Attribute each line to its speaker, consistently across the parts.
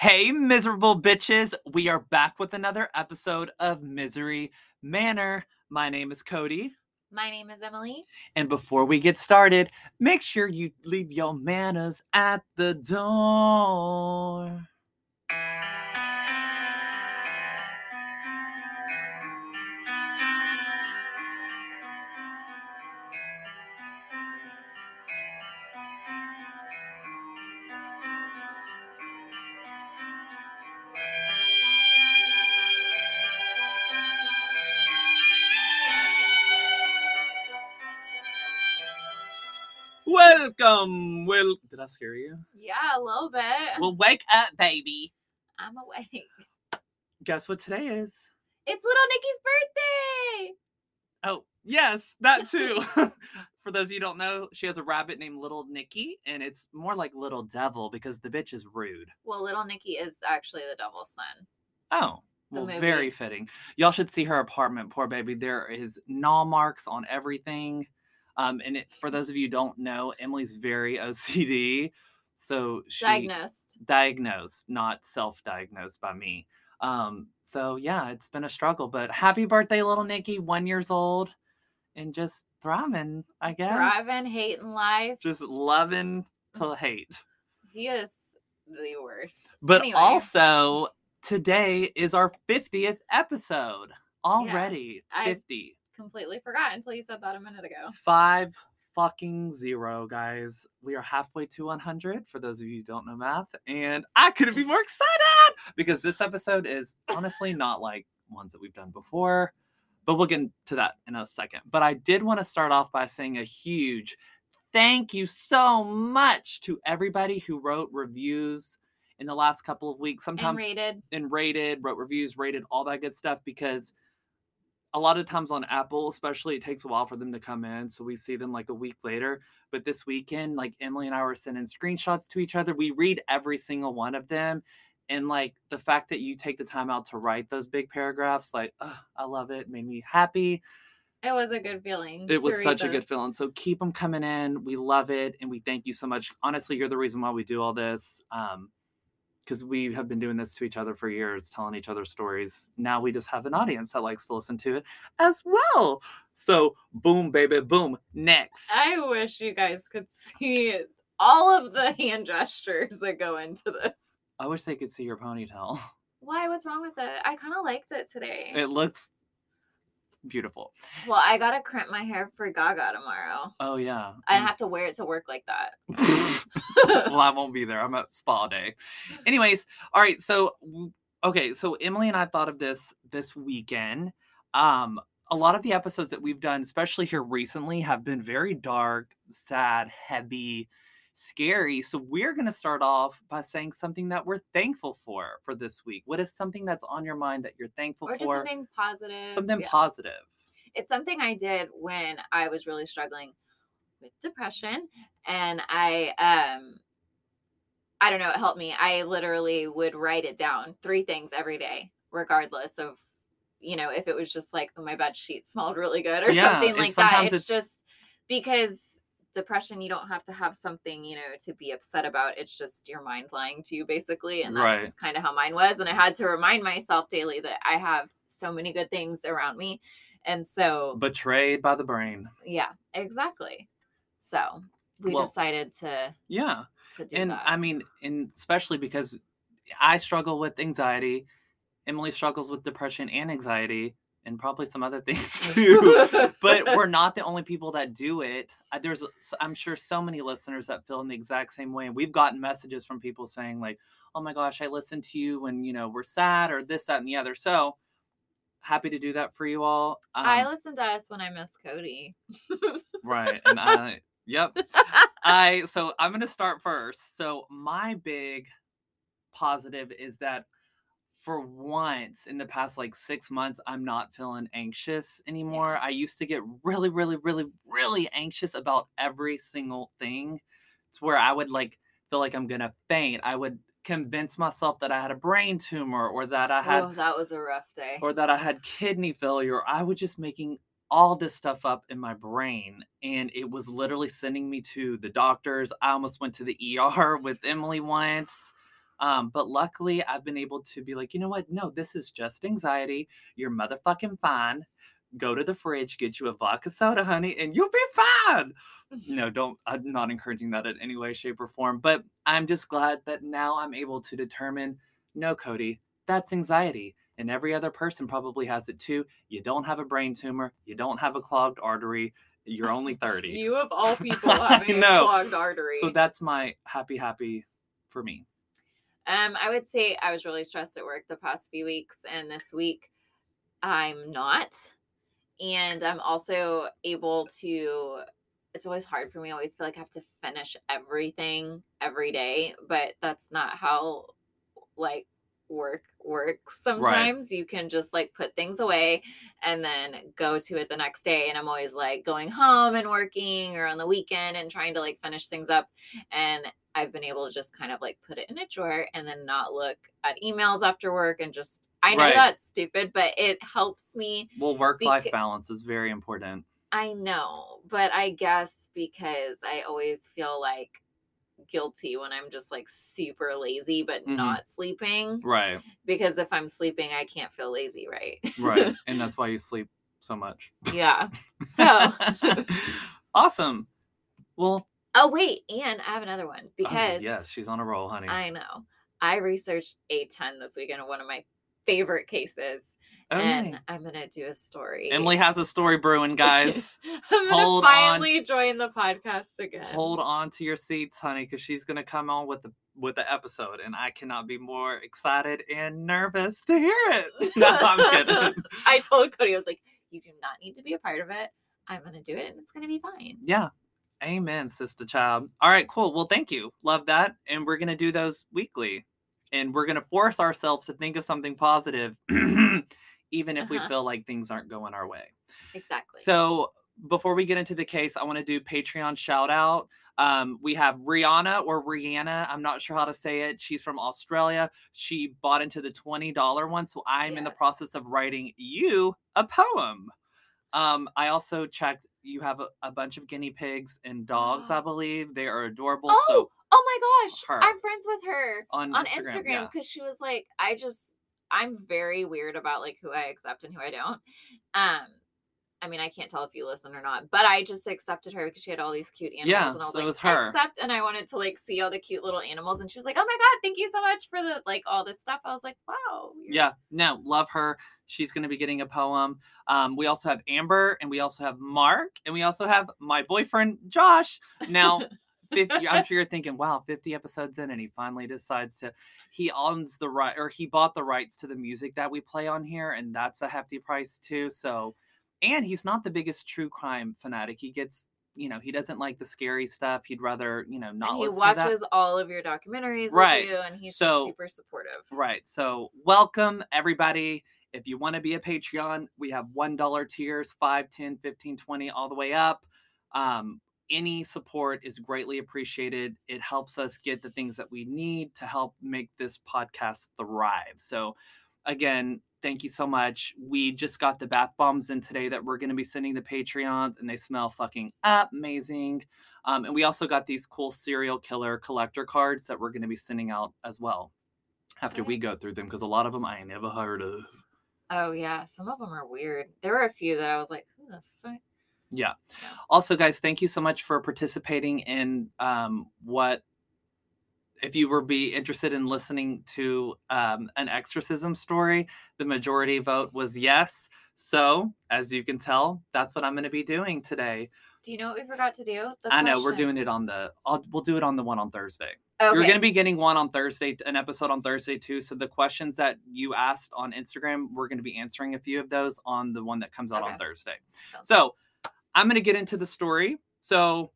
Speaker 1: Hey, miserable bitches. We are back with another episode of Misery Manor. My name is Cody.
Speaker 2: My name is Emily.
Speaker 1: And before we get started, make sure you leave your manners at the door. Welcome. Well, did I scare you?
Speaker 2: Yeah, a little bit.
Speaker 1: Well, wake up, baby.
Speaker 2: I'm awake.
Speaker 1: Guess what today is?
Speaker 2: It's little Nikki's birthday.
Speaker 1: Oh, yes, that too. For those of you who don't know, she has a rabbit named Little Nikki, and it's more like Little Devil because the bitch is rude.
Speaker 2: Well, little Nikki is actually the devil's son.
Speaker 1: Oh, well, very fitting. Y'all should see her apartment. Poor baby. There is gnaw marks on everything. Um, and it, for those of you who don't know, Emily's very OCD. So she
Speaker 2: Diagnosed.
Speaker 1: diagnosed, not self-diagnosed by me. Um, so yeah, it's been a struggle, but happy birthday, little Nikki, one years old, and just thriving, I guess.
Speaker 2: Thriving, hating life.
Speaker 1: Just loving to hate.
Speaker 2: He is the worst.
Speaker 1: But
Speaker 2: Anyway.
Speaker 1: also, today is our 50th episode. Already
Speaker 2: I-
Speaker 1: 50.
Speaker 2: Completely forgot until you said that a minute ago.
Speaker 1: Five fucking zero, guys. We are halfway to 100 for those of you who don't know math. And I couldn't be more excited because this episode is honestly not like ones that we've done before. But we'll get into that in a second. But I did want to start off by saying a huge thank you so much to everybody who wrote reviews in the last couple of weeks.
Speaker 2: And
Speaker 1: Sometimes
Speaker 2: rated.
Speaker 1: and rated, wrote reviews, rated all that good stuff because a lot of times on Apple, especially, it takes a while for them to come in. So we see them like a week later. But this weekend, like Emily and I were sending screenshots to each other. We read every single one of them. And like the fact that you take the time out to write those big paragraphs, like, "Ugh, I love it, made me happy.
Speaker 2: It was a good feeling.
Speaker 1: It was such a good feeling. So keep them coming in. We love it. And we thank you so much. Honestly, you're the reason why we do all this. Um, because we have been doing this to each other for years, telling each other stories. Now we just have an audience that likes to listen to it as well. So, boom, baby, boom. Next.
Speaker 2: I wish you guys could see all of the hand gestures that go into this.
Speaker 1: I wish they could see your ponytail.
Speaker 2: Why? What's wrong with it? I kind of liked it today.
Speaker 1: It looks beautiful.
Speaker 2: Well, I gotta crimp my hair for Gaga tomorrow.
Speaker 1: Oh, yeah.
Speaker 2: I
Speaker 1: And-
Speaker 2: have to wear it to work like that.
Speaker 1: well, I won't be there. I'm at spa day. Anyways, all right. So, okay. So Emily and I thought of this this weekend. Um, a lot of the episodes that we've done, especially here recently, have been very dark, sad, heavy, scary. So we're gonna start off by saying something that we're thankful for for this week. What is something that's on your mind that you're thankful
Speaker 2: or
Speaker 1: for?
Speaker 2: something positive.
Speaker 1: Something
Speaker 2: Yeah.
Speaker 1: positive.
Speaker 2: It's something I did when I was really struggling with depression, and I um. I don't know, it helped me. I literally would write it down, three things every day, regardless of, you know, if it was just like, oh, my bed sheet smelled really good or
Speaker 1: Yeah,
Speaker 2: something like that. It's,
Speaker 1: it's-
Speaker 2: just because depression, you don't have to have something, you know, to be upset about. It's just your mind lying to you, basically. And that's
Speaker 1: Right.
Speaker 2: kind of how mine was. And I had to remind myself daily that I have so many good things around me. And so,
Speaker 1: Betrayed by the brain.
Speaker 2: yeah, exactly. So we
Speaker 1: Well,
Speaker 2: decided to
Speaker 1: Yeah.
Speaker 2: to
Speaker 1: and
Speaker 2: that.
Speaker 1: I mean, and especially because I struggle with anxiety, Emily struggles with depression and anxiety, and probably some other things too. but we're not the only people that do it. There's, s- I'm sure, so many listeners that feel in the exact same way. And we've gotten messages from people saying like, "Oh my gosh, I listened to you when you know we're sad or this, that, and the other." So happy to do that for you all.
Speaker 2: I
Speaker 1: Um,
Speaker 2: listen to us when I miss Cody.
Speaker 1: right, and I, yep, I so I'm gonna start first. So my big positive is that for once in the past like six months, I'm not feeling anxious anymore. I used to get really, really, really, really anxious about every single thing. It's where I would like feel like I'm gonna faint. I would convince myself that I had a brain tumor or that I had
Speaker 2: oh, that was a rough day.
Speaker 1: or that I had kidney failure. I was just making all this stuff up in my brain and it was literally sending me to the doctors. I almost went to the ER with Emily once. Um, but luckily, I've been able to be like, you know what? No, this is just anxiety. You're motherfucking fine. Go to the fridge, get you a vodka soda, honey, and you'll be fine. No, don't. I'm not encouraging that in any way, shape, or form. But I'm just glad that now I'm able to determine no, Cody, that's anxiety. And every other person probably has it too. You don't have a brain tumor. You don't have a clogged artery. You're only 30.
Speaker 2: You of all people having a clogged artery.
Speaker 1: so that's my happy, happy for me.
Speaker 2: Um, I would say I was really stressed at work the past few weeks, and this week I'm not. And I'm also able to. It's always hard for me. I always feel like I have to finish everything every day, but that's not how like work works sometimes you can just like put things away and then go to it the next day and i'm always like going home and working or on the weekend and trying to like finish things up and i've been able to just kind of like put it in a drawer and then not look at emails after work and just i know
Speaker 1: Right.
Speaker 2: that's stupid but it helps me
Speaker 1: Well, work life
Speaker 2: Beca-
Speaker 1: balance is very important.
Speaker 2: i know but i guess because i always feel like guilty when i'm just like super lazy but
Speaker 1: Mhm.
Speaker 2: not sleeping
Speaker 1: Right,
Speaker 2: because if I'm sleeping, I can't feel lazy, right?
Speaker 1: right. and that's why you sleep so much.
Speaker 2: yeah. So,
Speaker 1: awesome. Well,
Speaker 2: oh wait, and I have another one because
Speaker 1: yes, she's on a roll, honey.
Speaker 2: I know I researched A10 this weekend, one of my favorite cases,
Speaker 1: Oh,
Speaker 2: and. I'm gonna do a story.
Speaker 1: Emily has a story brewing, guys.
Speaker 2: I'm gonna
Speaker 1: hold on.
Speaker 2: finally join the podcast again.
Speaker 1: Hold on to your seats, honey, because she's gonna come on with the with the episode, and I cannot be more excited and nervous to hear it. No, I'm kidding.
Speaker 2: I told Cody, I was like, you do not need to be a part of it. I'm gonna do it, and it's gonna be fine.
Speaker 1: Yeah. Amen, sister child. All right, cool. Well, thank you. Love that. And we're going to do those weekly. And we're going to force ourselves to think of something positive, even if we
Speaker 2: Uh-huh.
Speaker 1: feel like things aren't going our way.
Speaker 2: Exactly.
Speaker 1: So, before we get into the case, I want to do Patreon shout out. Um, we have Rihanna or Rihanna. I'm not sure how to say it. She's from Australia. She bought into the $20 one. So I'm in the process of writing you a poem. Um, I also checked you have a, a bunch of guinea pigs and dogs, I believe. They are adorable.
Speaker 2: oh,
Speaker 1: So
Speaker 2: oh my gosh,
Speaker 1: her.
Speaker 2: I'm friends with her.
Speaker 1: on,
Speaker 2: on
Speaker 1: Instagram,
Speaker 2: Instagram
Speaker 1: yeah.
Speaker 2: because she was like, I just I'm very weird about like who I accept and who I don't. Um, I mean, I can't tell if you listen or not, but I just accepted her because she had all these cute animals,
Speaker 1: Yeah,
Speaker 2: and I was
Speaker 1: so it
Speaker 2: like,
Speaker 1: was her.
Speaker 2: accept, and I wanted to like see all the cute little animals, and she was like, oh my god, thank you so much for the like all this stuff. I was like, wow,
Speaker 1: Yeah, no, love her. She's going to be getting a poem. Um, we also have Amber, and we also have Mark, and we also have my boyfriend Josh. Now, 50, I'm sure you're thinking, wow, 50 episodes in, and he finally decides to. He owns the right, or he bought the rights to the music that we play on here, and that's a hefty price too. So, and he's not the biggest true crime fanatic. He gets, you know, he doesn't like the scary stuff. He'd rather, you know, not
Speaker 2: and he
Speaker 1: listen to that.
Speaker 2: watches all of your documentaries
Speaker 1: Right.
Speaker 2: with you, and he's
Speaker 1: So-
Speaker 2: just super supportive.
Speaker 1: Right. So welcome everybody. If you want to be a Patreon, we have $1 tiers, 5, 10, 15, 20, all the way up. Um, any support is greatly appreciated. It helps us get the things that we need to help make this podcast thrive. So again, thank you so much. We just got the bath bombs in today that we're going to be sending the Patreons, and they smell fucking amazing. Um, and we also got these cool serial killer collector cards that we're going to be sending out as well after we go through them because a lot of them I never heard of.
Speaker 2: Oh yeah, some of them are weird. There were a few that I was like, who the fuck?
Speaker 1: Yeah. Also, guys, thank you so much for participating in um, what. If you were be interested in listening to um, an exorcism story, the majority vote was yes. So, as you can tell, that's what I'm going to be doing today.
Speaker 2: Do you know what we forgot to do? The
Speaker 1: I know we're doing it on the. I'll, we'll do it on the one on Thursday.
Speaker 2: Okay.
Speaker 1: You're going to be getting one on Thursday, an episode on Thursday too. So the questions that you asked on Instagram, we're going to be answering a few of those on the one that comes out
Speaker 2: Okay.
Speaker 1: on Thursday.
Speaker 2: Sounds
Speaker 1: So I'm going to get into the story. So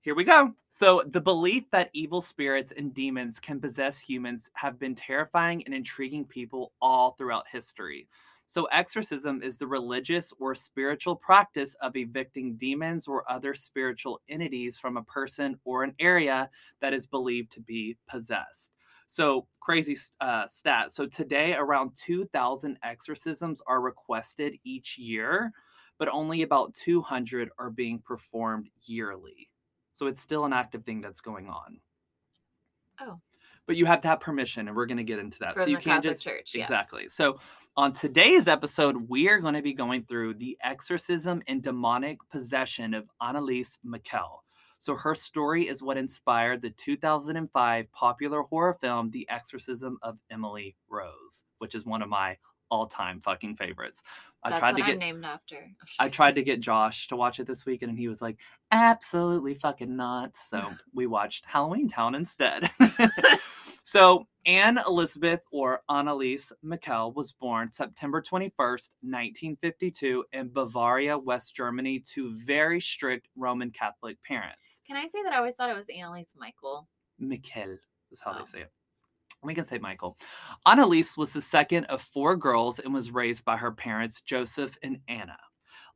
Speaker 1: here we go. So the belief that evil spirits and demons can possess humans have been terrifying and intriguing people all throughout history. So exorcism is the religious or spiritual practice of evicting demons or other spiritual entities from a person or an area that is believed to be possessed. So crazy uh, stat. So today, around 2,000 exorcisms are requested each year, but only about 200 are being performed yearly. So it's still an active thing that's going on.
Speaker 2: Oh.
Speaker 1: but you have to have permission, and we're going to get into that.
Speaker 2: From
Speaker 1: so you can't
Speaker 2: Catholic
Speaker 1: just
Speaker 2: Church. yes.
Speaker 1: exactly. So on today's episode, we are going to be going through the exorcism and demonic possession of Anneliese Mikel. So her story is what inspired the 2005 popular horror film The Exorcism of Emily Rose, which is one of my all-time fucking favorites. I
Speaker 2: That's
Speaker 1: tried to
Speaker 2: I'm
Speaker 1: get
Speaker 2: named after. I'm
Speaker 1: I tried to get Josh to watch it this weekend, and he was like, absolutely fucking not. So we watched Halloween Town instead. so Anne Elizabeth or Anneliese Mikel was born September 21st, 1952, in Bavaria, West Germany, to very strict Roman Catholic parents.
Speaker 2: Can I say that I always thought it was Anneliese Michael?
Speaker 1: Mikel is how
Speaker 2: Oh.
Speaker 1: they say it. We can say Michael. Anneliese was the second of four girls and was raised by her parents, Joseph and Anna.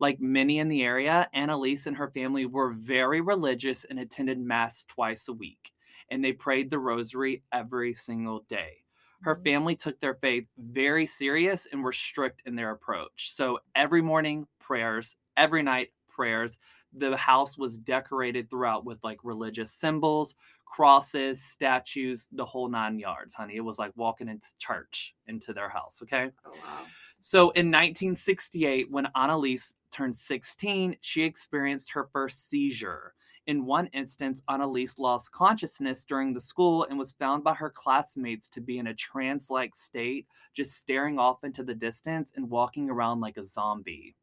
Speaker 1: Like many in the area, Anneliese and her family were very religious and attended Mass twice a week, and they prayed the rosary every single day. Her
Speaker 2: Mhm.
Speaker 1: family took their faith very serious and were strict in their approach. So every morning, prayers, every night, prayers. The house was decorated throughout with like religious symbols, crosses, statues, the whole nine yards, honey. It was like walking into church into their house, okay?
Speaker 2: Oh wow.
Speaker 1: So in 1968, when Anneliese turned 16, she experienced her first seizure. In one instance, Anneliese lost consciousness during the school and was found by her classmates to be in a trance like state, just staring off into the distance and walking around like a zombie.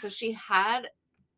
Speaker 2: So she had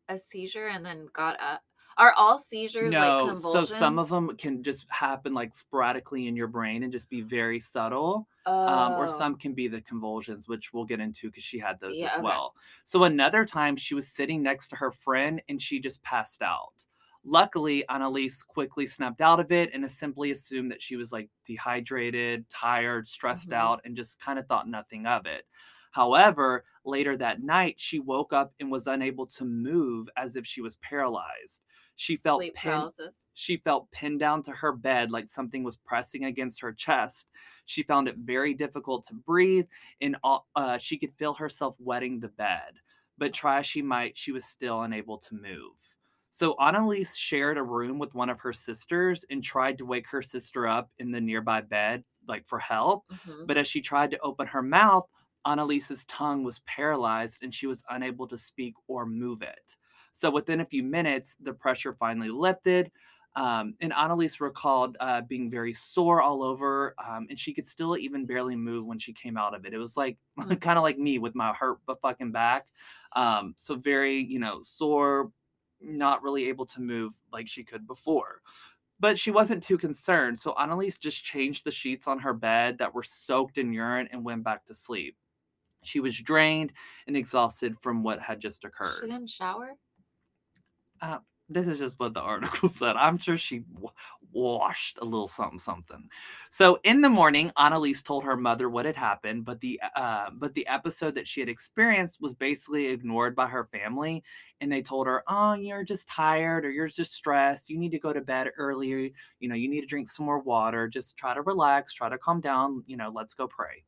Speaker 2: a seizure and then got up. Are all seizures like
Speaker 1: No, so some of them can just happen like sporadically in your brain and just be very subtle.
Speaker 2: Oh.
Speaker 1: um, or some can be the convulsions, which we'll get into because she had those
Speaker 2: Yeah,
Speaker 1: as
Speaker 2: okay.
Speaker 1: well. So another time she was sitting next to her friend and she just passed out. Luckily, Anneliese quickly snapped out of it and simply assumed that she was like dehydrated, tired, stressed
Speaker 2: Mhm.
Speaker 1: out, and just kind of thought nothing of it. However, later that night, she woke up and was unable to move as if she was paralyzed. She felt
Speaker 2: sleep
Speaker 1: pin-
Speaker 2: paralysis.
Speaker 1: she felt pinned down to her bed like something was pressing against her chest. She found it very difficult to breathe, and uh, uh, she could feel herself wetting the bed. But try as she might, she was still unable to move. So Anneliese shared a room with one of her sisters and tried to wake her sister up in the nearby bed, like for help.
Speaker 2: Mhm.
Speaker 1: But as she tried to open her mouth, Anneliese's tongue was paralyzed and she was unable to speak or move it. So within a few minutes, the pressure finally lifted. Um, and Anneliese recalled uh, being very sore all over, um, and she could still even barely move when she came out of it. It was like
Speaker 2: Mm.
Speaker 1: kind of like me with my hurt but fucking back. Um, so very, you know, sore, not really able to move like she could before. But she wasn't too concerned, so Anneliese just changed the sheets on her bed that were soaked in urine and went back to sleep. She was drained and exhausted from what had just occurred
Speaker 2: She didn't shower.
Speaker 1: This is just what the article said. I'm sure she w- washed a little something something. So in the morning, Anneliese told her mother what had happened, but the uh, but the episode that she had experienced was basically ignored by her family, and they told her, "Oh, you're just tired, or you're just stressed. You need to go to bed earlier. You know, you need to drink some more water. Just try to relax, try to calm down. You know, let's go pray."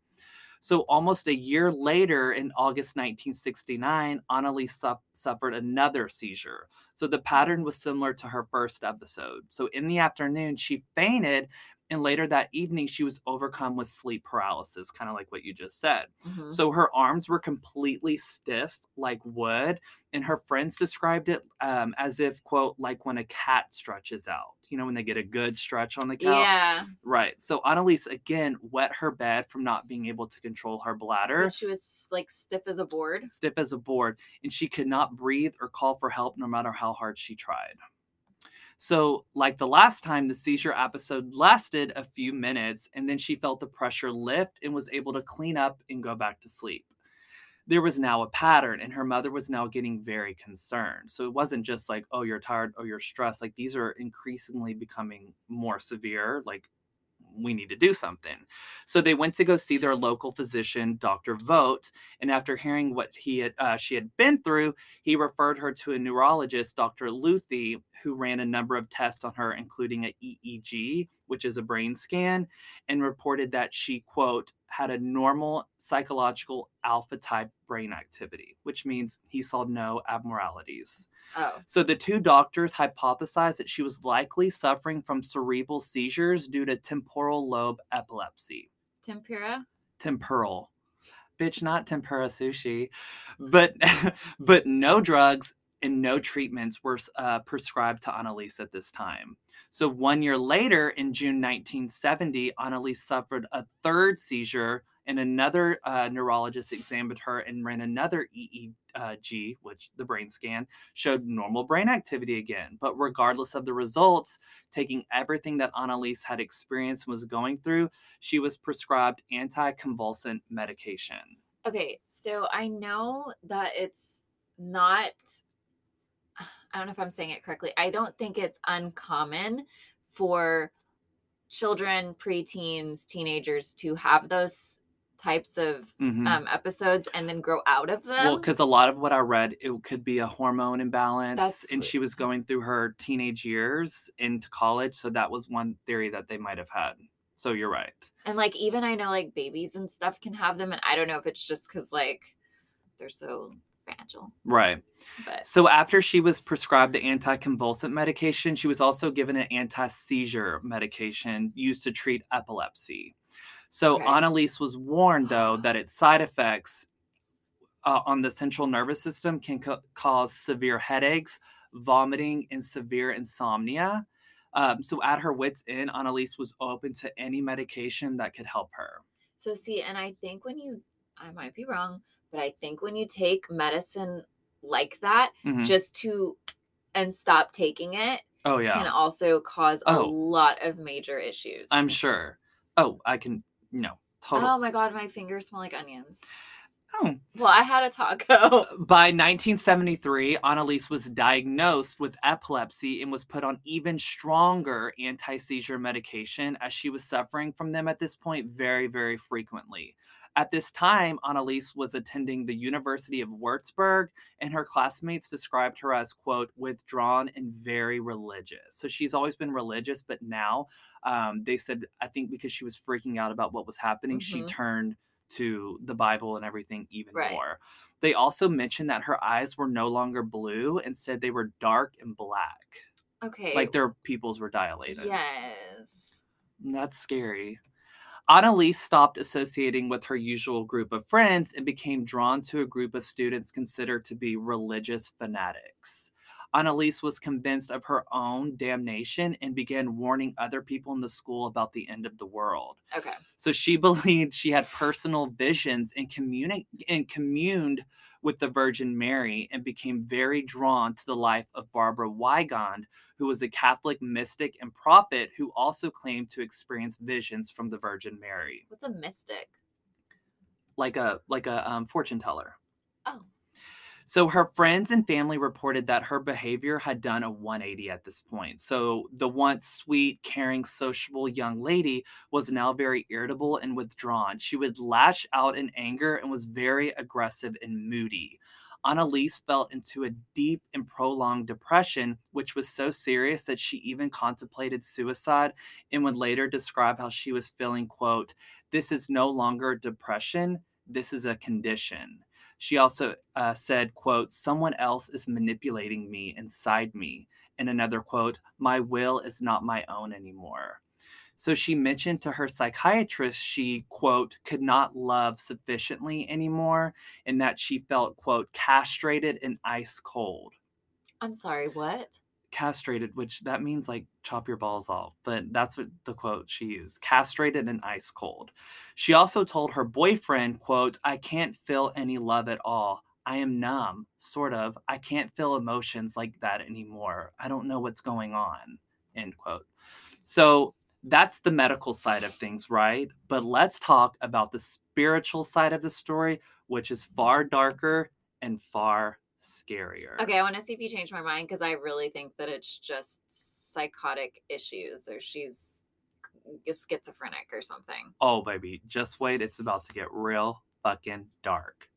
Speaker 1: So almost a year later, in August 1969, Anneliese su- suffered another seizure. So the pattern was similar to her first episode. So in the afternoon, she fainted, and later that evening, she was overcome with sleep paralysis, kind of like what you just said.
Speaker 2: Mhm.
Speaker 1: So her arms were completely stiff like wood, and her friends described it um, as if, quote, like when a cat stretches out. You know, when they get a good stretch on the couch.
Speaker 2: Yeah,
Speaker 1: Right. So Anneliese again wet her bed from not being able to control her bladder
Speaker 2: but she was like stiff as a board.
Speaker 1: stiff as a board, and she could not breathe or call for help no matter how hard she tried. So, like the last time, the seizure episode lasted a few minutes, and then she felt the pressure lift and was able to clean up and go back to sleep. There was now a pattern, and her mother was now getting very concerned. So, it wasn't just like, oh, you're tired, oh, you're stressed. Like, these are increasingly becoming more severe. Like, we need to do something. So they went to go see their local physician, Dr. Vogt, and after hearing what he had, uh, she had been through, he referred her to a neurologist, Dr. Luthi, who ran a number of tests on her, including a EEG, which is a brain scan, and reported that she quote had a normal psychological alpha type brain activity, which means he saw no abnormalities.
Speaker 2: Oh,
Speaker 1: So the two doctors hypothesized that she was likely suffering from cerebral seizures due to temporal lobe epilepsy.
Speaker 2: tempura.
Speaker 1: Temporal. Bitch, not tempura sushi. Mm. But but no drugs and no treatments were uh, prescribed to Anneliese at this time. So one year later, in June 1970, Anneliese suffered a third seizure, and another uh, neurologist examined her and ran another EEG, which the brain scan showed normal brain activity again. But regardless of the results, taking everything that Anneliese had experienced and was going through, she was prescribed anticonvulsant medication.
Speaker 2: Okay, so I know that it's not. I don't know if I'm saying it correctly. I don't think it's uncommon for children, preteens, teenagers to have those types of
Speaker 1: Mhm.
Speaker 2: um, episodes and then grow out of them.
Speaker 1: Well, because a lot of what I read, it could be a hormone imbalance,
Speaker 2: That's
Speaker 1: and she was going through her teenage years into college, so that was one theory that they might have had. So you're right.
Speaker 2: and like even I know like babies and stuff can have them, and I don't know if it's just because like they're so fragile,
Speaker 1: Right.
Speaker 2: but
Speaker 1: So after she was prescribed the anticonvulsant medication, she was also given an anti-seizure medication used to treat epilepsy. So
Speaker 2: Okay.
Speaker 1: Anneliese was warned, though, that its side effects uh, on the central nervous system can ca- cause severe headaches, vomiting, and severe insomnia. Um, so at her wits' end, Anneliese was open to any medication that could help her.
Speaker 2: So see, and I think when you, I might be wrong, but I think when you take medicine like that,
Speaker 1: Mhm.
Speaker 2: just to and stop taking it
Speaker 1: Oh yeah,
Speaker 2: can also cause a
Speaker 1: Oh.
Speaker 2: lot of major issues.
Speaker 1: I'm sure. Oh, I can. No, totally.
Speaker 2: Oh my god, my fingers smell like onions.
Speaker 1: oh.
Speaker 2: Well, I had a taco.
Speaker 1: By 1973, Anneliese was diagnosed with epilepsy and was put on even stronger anti seizure medication as she was suffering from them at this point very, very frequently. At this time, Anneliese was attending the University of Würzburg, and her classmates described her as, quote, withdrawn and very religious. So she's always been religious, but now um, they said, I think because she was freaking out about what was happening, she
Speaker 2: Mhm.
Speaker 1: turned to the Bible and everything even
Speaker 2: Right.
Speaker 1: more. They also mentioned that her eyes were no longer blue and said they were dark and black.
Speaker 2: Okay.
Speaker 1: Like their pupils were dilated.
Speaker 2: Yes.
Speaker 1: And That's scary. Anneliese stopped associating with her usual group of friends and became drawn to a group of students considered to be religious fanatics. Anneliese was convinced of her own damnation and began warning other people in the school about the end of the world.
Speaker 2: Okay.
Speaker 1: So she believed she had personal visions and communi- and communed with the Virgin Mary and became very drawn to the life of Barbara Weigand, who was a Catholic mystic and prophet who also claimed to experience visions from the Virgin Mary,
Speaker 2: What's a mystic?
Speaker 1: like a like a um, fortune teller.
Speaker 2: Oh.
Speaker 1: So her friends and family reported that her behavior had done a 180 at this point. So the once sweet, caring, sociable young lady was now very irritable and withdrawn. She would lash out in anger and was very aggressive and moody. Anneliese fell into a deep and prolonged depression, which was so serious that she even contemplated suicide and would later describe how she was feeling, quote, this is no longer depression, this is a condition. She also uh, said, quote, someone else is manipulating me inside me. And another quote, my will is not my own anymore. So she mentioned to her psychiatrist she, quote, could not love sufficiently anymore and that she felt, quote, castrated and ice cold.
Speaker 2: I'm sorry, what?
Speaker 1: Castrated, which that means like chop your balls off, but that's what the quote she used castrated and ice cold. She also told her boyfriend, quote, I can't feel any love at all. I am numb, sort of. I can't feel emotions like that anymore. I don't know what's going on, end quote. So that's the medical side of things, right? But let's talk about the spiritual side of the story, which is far darker and far scarier.
Speaker 2: Okay, I want to see if you change my mind because I really think that it's just psychotic issues or she's schizophrenic or something.
Speaker 1: Oh, baby, just wait. It's about to get real fucking dark.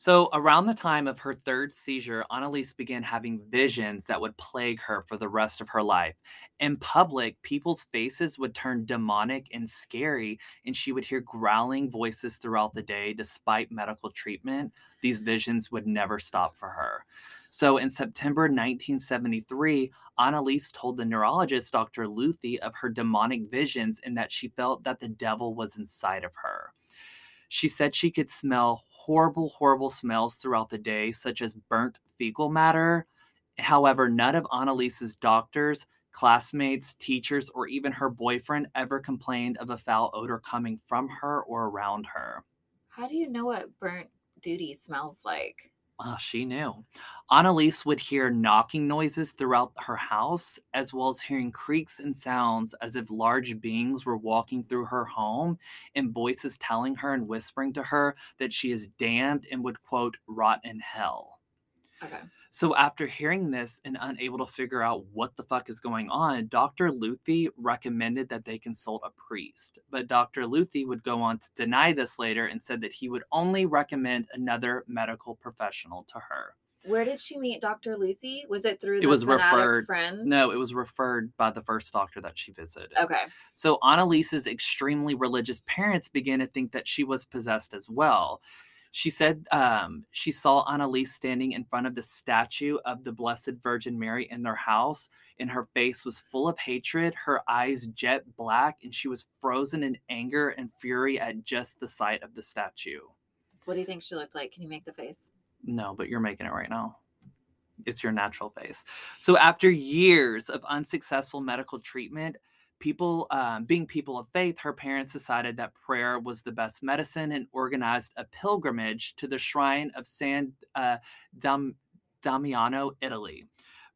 Speaker 1: So, around the time of her third seizure, Anneliese began having visions that would plague her for the rest of her life. In public, people's faces would turn demonic and scary, and she would hear growling voices throughout the day. Despite medical treatment, these visions would never stop for her. So, in September 1973, Anneliese told the neurologist, Dr. Luthi, of her demonic visions and that she felt that the devil was inside of her. She said she could smell horrible, horrible smells throughout the day, such as burnt fecal matter. However, none of Anneliese's doctors, classmates, teachers, or even her boyfriend ever complained of a foul odor coming from her or around her.
Speaker 2: How do you know what burnt duty smells like?
Speaker 1: She knew. Anneliese would hear knocking noises throughout her house, as well as hearing creaks and sounds as if large beings were walking through her home, and voices telling her and whispering to her that she is damned and would, quote, rot in hell.
Speaker 2: Okay.
Speaker 1: So, after hearing this and unable to figure out what the fuck is going on, Dr. Luthi recommended that they consult a priest. But Dr. Luthi would go on to deny this later and said that he would only recommend another medical professional to her.
Speaker 2: Where did she meet Dr. Luthi? Was it through the
Speaker 1: It was referred-
Speaker 2: friends?
Speaker 1: No, it was referred by the first doctor that she visited.
Speaker 2: Okay.
Speaker 1: So Anneliese's extremely religious parents began to think that she was possessed as well. She said um, she saw Anneliese standing in front of the statue of the Blessed Virgin Mary in their house, and her face was full of hatred, her eyes jet black, and she was frozen in anger and fury at just the sight of the statue.
Speaker 2: What do you think she looked like? Can you make the face?
Speaker 1: No, but you're making it right now. It's your natural face. So, after years of unsuccessful medical treatment, people um, being people of faith, her parents decided that prayer was the best medicine and organized a pilgrimage to the shrine of San uh, Dam- Damiano, Italy.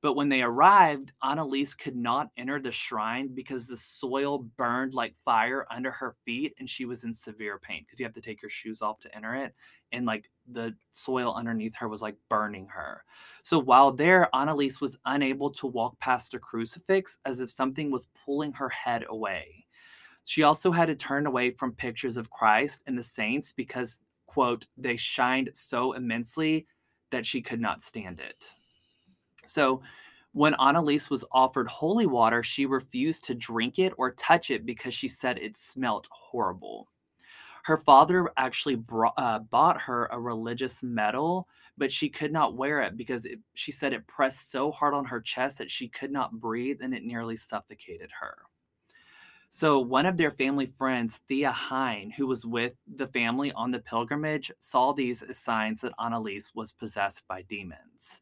Speaker 1: But when they arrived, Anneliese could not enter the shrine because the soil burned like fire under her feet and she was in severe pain because you have to take your shoes off to enter it. And like the soil underneath her was like burning her. So while there, Anneliese was unable to walk past a crucifix as if something was pulling her head away. She also had to turn away from pictures of Christ and the saints because, quote, they shined so immensely that she could not stand it. So, when Anneliese was offered holy water, she refused to drink it or touch it because she said it smelt horrible. Her father actually brought, uh, bought her a religious medal, but she could not wear it because it, she said it pressed so hard on her chest that she could not breathe and it nearly suffocated her. So, one of their family friends, Thea Hein, who was with the family on the pilgrimage, saw these as signs that Anneliese was possessed by demons.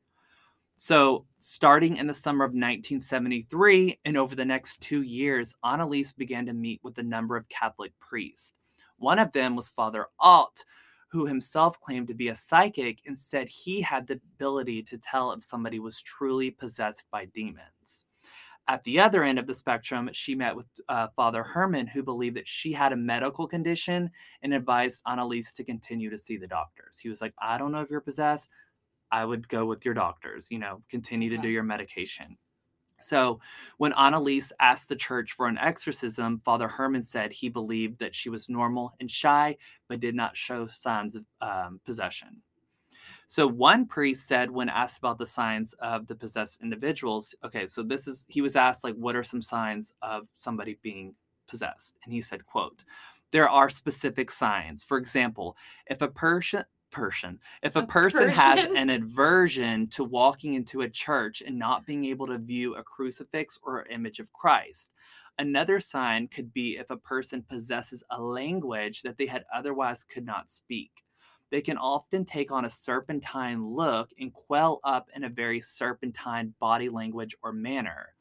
Speaker 1: So, starting in the summer of 1973 and over the next two years, Anneliese began to meet with a number of Catholic priests. One of them was Father Alt, who himself claimed to be a psychic and said he had the ability to tell if somebody was truly possessed by demons. At the other end of the spectrum, she met with uh, Father Herman, who believed that she had a medical condition and advised Anneliese to continue to see the doctors. He was like, I don't know if you're possessed. I would go with your doctors, you know, continue to do your medication. So, when Anneliese asked the church for an exorcism, Father Herman said he believed that she was normal and shy, but did not show signs of um, possession. So, one priest said, when asked about the signs of the possessed individuals, okay, so this is, he was asked, like, what are some signs of somebody being possessed? And he said, quote, there are specific signs. For example, if a person, person, if a
Speaker 2: A
Speaker 1: person has an aversion to walking into a church and not being able to view a crucifix or image of Christ. Another sign could be if a person possesses a language that they had otherwise could not speak. They can often take on a serpentine look and quell up in a very serpentine body language or manner.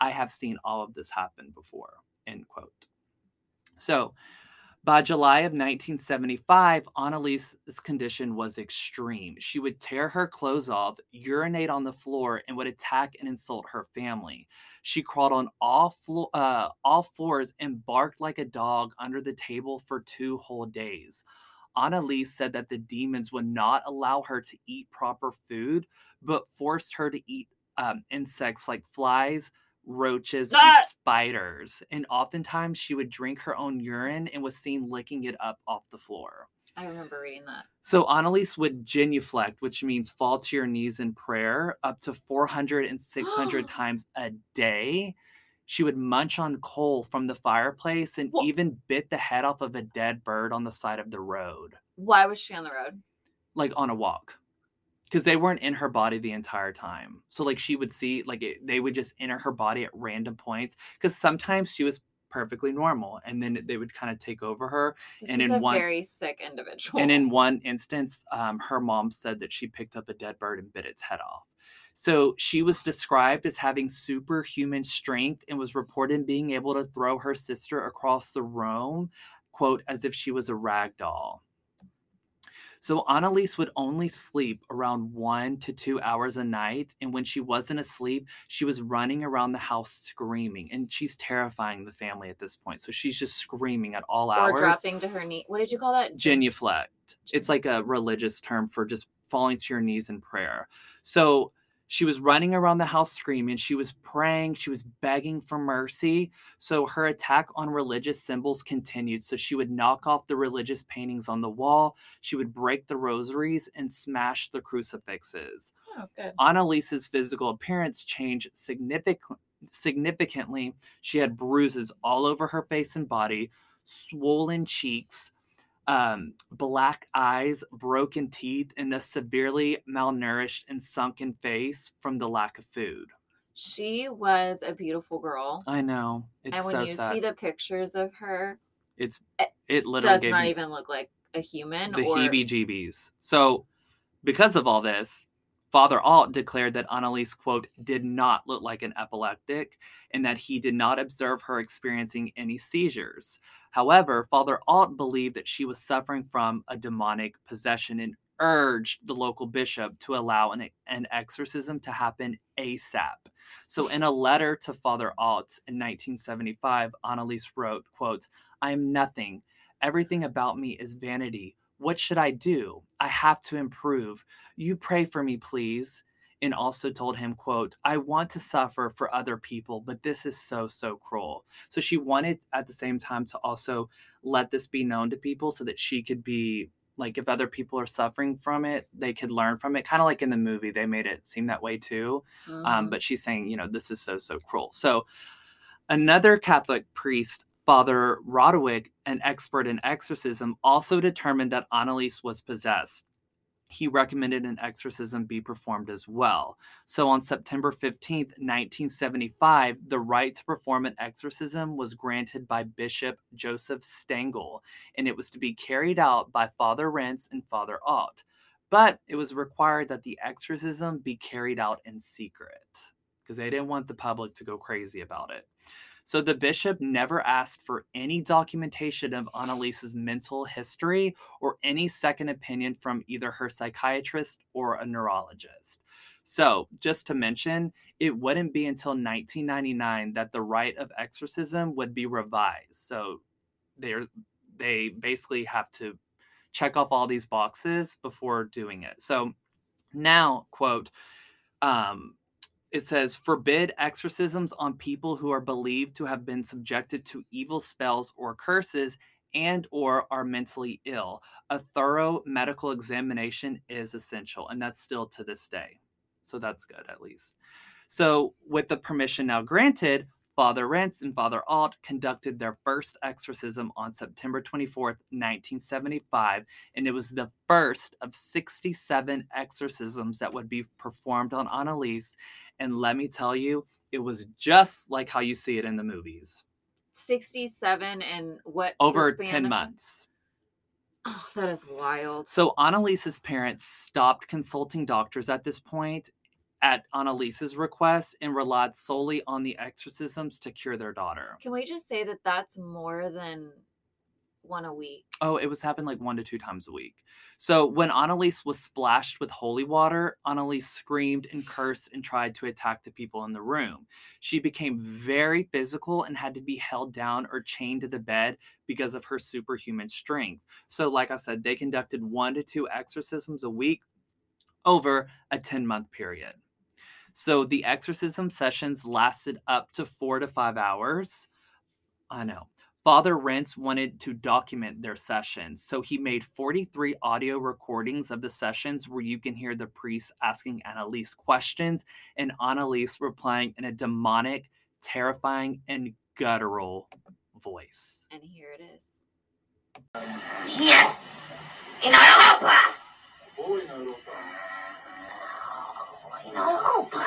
Speaker 1: I have seen all of this happen before. End quote. So, by July of 1975, Anneliese's condition was extreme. She would tear her clothes off, urinate on the floor, and would attack and insult her family. She crawled on all, flo- uh, all fours and barked like a dog under the table for two whole days. Anneliese said that the demons would not allow her to eat proper food, but forced her to eat um, insects like flies, roaches, and spiders. And oftentimes she would drink her own urine and was seen licking it up off the floor.
Speaker 2: I remember reading that.
Speaker 1: So Anneliese would genuflect, which means fall to your knees in prayer, up to 400 and 600 times a day. She would munch on coal from the fireplace and even bit the head off of a dead bird on the side of the road,
Speaker 2: Why was she on the road?
Speaker 1: like on a walk. Because they weren't in her body the entire time. So, like, she would see, like, it, they would just enter her body at random points. Because sometimes she was perfectly normal and then they would kind of take over her.
Speaker 2: This
Speaker 1: And
Speaker 2: is
Speaker 1: in
Speaker 2: a
Speaker 1: one-
Speaker 2: very sick individual.
Speaker 1: And in one instance, um, her mom said that she picked up a dead bird and bit its head off. So she was described as having superhuman strength and was reported being able to throw her sister across the room, quote, as if she was a rag doll. So Anneliese would only sleep around one to two hours a night. And when she wasn't asleep, she was running around the house screaming. And she's terrifying the family at this point. So she's just screaming at all
Speaker 2: or
Speaker 1: hours
Speaker 2: dropping to her knee. What did you call that?
Speaker 1: genuflect. It's like a religious term for just falling to your knees in prayer. So she was running around the house screaming. She was praying. She was begging for mercy. So her attack on religious symbols continued. So she would knock off the religious paintings on the wall. She would break the rosaries and smash the crucifixes.
Speaker 2: Oh, good.
Speaker 1: Anneliese's physical appearance changed significant, significantly. She had bruises all over her face and body, swollen cheeks, um, black eyes, broken teeth, and a severely malnourished and sunken face from the lack of food.
Speaker 2: She was a beautiful girl.
Speaker 1: I know it's
Speaker 2: and when
Speaker 1: so
Speaker 2: you
Speaker 1: sad.
Speaker 2: see the pictures of her,
Speaker 1: it's
Speaker 2: it
Speaker 1: it literally
Speaker 2: does not even look like a human.
Speaker 1: the
Speaker 2: or
Speaker 1: heebie-jeebies. So, because of all this, Father Alt declared that Anneliese, quote, did not look like an epileptic and that he did not observe her experiencing any seizures. However, Father Alt believed that she was suffering from a demonic possession and urged the local bishop to allow an, an exorcism to happen ASAP. So, in a letter to Father Alt in 1975, Anneliese wrote, quote, I am nothing. Everything about me is vanity. What should I do? I have to improve. You pray for me, please. And also told him, quote, I want to suffer for other people, but this is so, so cruel. So she wanted at the same time to also let this be known to people so that she could be like, if other people are suffering from it, they could learn from it. Kind of like in the movie, they made it seem that way too. Um,
Speaker 2: Mhm.
Speaker 1: but she's saying, you know, this is so, so cruel. So another Catholic priest, Father Rodewyk, an expert in exorcism, also determined that Anneliese was possessed. He recommended an exorcism be performed as well. So on September 15th, 1975, the right to perform an exorcism was granted by Bishop Joseph Stangl, and it was to be carried out by Father Renz and Father Ott. But it was required that the exorcism be carried out in secret because they didn't want the public to go crazy about it. So the bishop never asked for any documentation of Anneliese's mental history or any second opinion from either her psychiatrist or a neurologist. So, just to mention, it wouldn't be until 1999 that the rite of exorcism would be revised. So, they're, they basically have to check off all these boxes before doing it. So, now, quote, um, it says forbid exorcisms on people who are believed to have been subjected to evil spells or curses and or are mentally ill. A thorough medical examination is essential and that's still to this day. So that's good at least. So with the permission now granted father renz and father alt conducted their first exorcism on september 24th 1975 and it was the first of 67 exorcisms that would be performed on anneliese and let me tell you, it was just like how you see it in the movies.
Speaker 2: 67 and what?
Speaker 1: Over 10 months.
Speaker 2: Oh, that is wild.
Speaker 1: So Anneliese's parents stopped consulting doctors at this point at Anneliese's request and relied solely on the exorcisms to cure their daughter.
Speaker 2: Can we just say that that's more than one a week?
Speaker 1: Oh, it was happening like one to two times a week. So when Anneliese was splashed with holy water, Anneliese screamed and cursed and tried to attack the people in the room. She became very physical and had to be held down or chained to the bed because of her superhuman strength. So, like I said, they conducted one to two exorcisms a week over a 10 month period. So the exorcism sessions lasted up to four to five hours. I know. Father Renz wanted to document their sessions, so he made 43 audio recordings of the sessions where you can hear the priest asking Anneliese questions and Anneliese replying in a demonic, terrifying, and guttural voice.
Speaker 2: And here it is.
Speaker 3: Hier, in Europa.
Speaker 4: Wo in Europa?
Speaker 3: In Europa.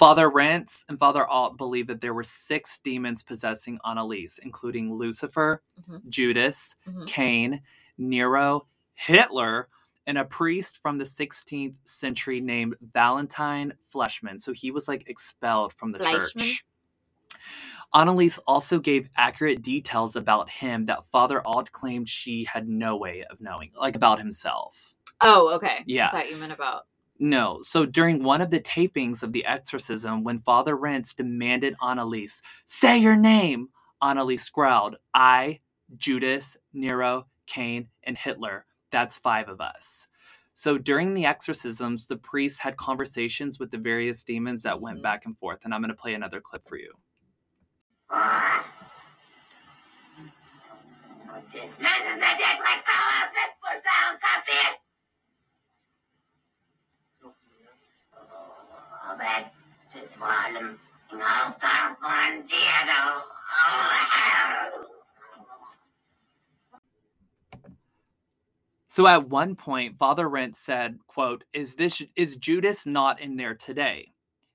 Speaker 1: Father Renz and Father Alt believe that there were six demons possessing Anneliese, including Lucifer,
Speaker 2: Mhm.
Speaker 1: Judas,
Speaker 2: Mhm.
Speaker 1: Cain, Nero, Hitler, and a priest from the 16th century named Valentine Fleischmann. So he was like expelled from the
Speaker 2: Fleischmann?
Speaker 1: church. Anneliese also gave accurate details about him that Father Alt claimed she had no way of knowing, like about himself.
Speaker 2: Oh, okay.
Speaker 1: Yeah.
Speaker 2: I thought you meant about.
Speaker 1: No. So during one of the tapings of The Exorcism, when Father Renz demanded Anneliese, say your name, Anneliese growled, I, Judas, Nero, Cain, and Hitler. That's five of us. So during the exorcisms, the priests had conversations with the various demons that went
Speaker 2: Mhm.
Speaker 1: back and forth. And I'm going to play another clip for you. So at one point, Father Renz said, quote, Is this is Judas not in there today?